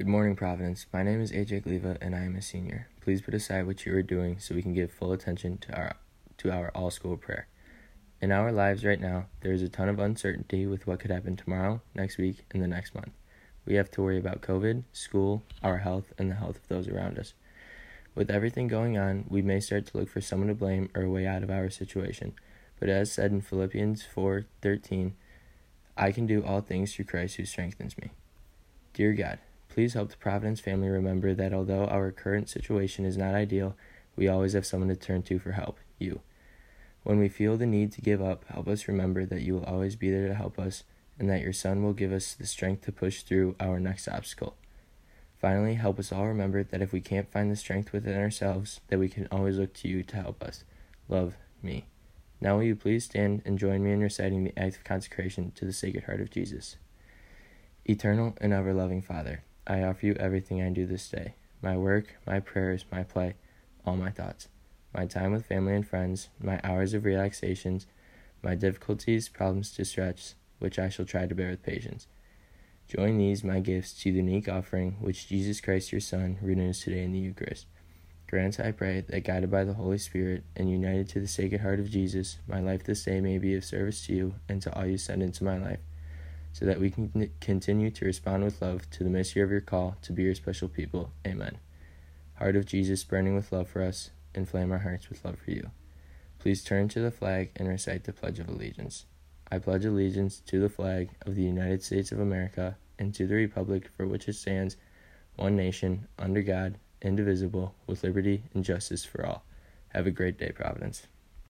Good morning, Providence. My name is AJ Gleva and I am a senior. Please put aside what you are doing so we can give full attention to our to our all school prayer. In our lives right now, there is a ton of uncertainty with what could happen tomorrow, next week, and the next month. We have to worry about COVID, school, our health, and the health of those around us. With everything going on, we may start to look for someone to blame or a way out of our situation. But as said in Philippians 4:13, I can do all things through Christ who strengthens me. Dear God, please help the Providence family remember that although our current situation is not ideal, we always have someone to turn to for help, you. When we feel the need to give up, help us remember that you will always be there to help us and that your Son will give us the strength to push through our next obstacle. Finally, help us all remember that if we can't find the strength within ourselves, that we can always look to you to help us. Love me. Now will you please stand and join me in reciting the act of consecration to the Sacred Heart of Jesus. Eternal and ever loving Father, I offer you everything I do this day my work, my prayers, my play, all my thoughts, my time with family and friends, my hours of relaxations, my difficulties, problems, distress, which I shall try to bear with patience. Join these, my gifts, to the unique offering which Jesus Christ, your Son, renews today in the Eucharist. Grant, I pray, that guided by the Holy Spirit and united to the Sacred Heart of Jesus, my life this day may be of service to you and to all you send into my life, so that we can continue to respond with love to the mystery of your call to be your special people. Amen. Heart of Jesus, burning with love for us, inflame our hearts with love for you. Please turn to the flag and recite the Pledge of Allegiance. I pledge allegiance to the flag of the United States of America and to the Republic for which it stands, one nation, under God indivisible, with liberty and justice for all. Have a great day, Providence.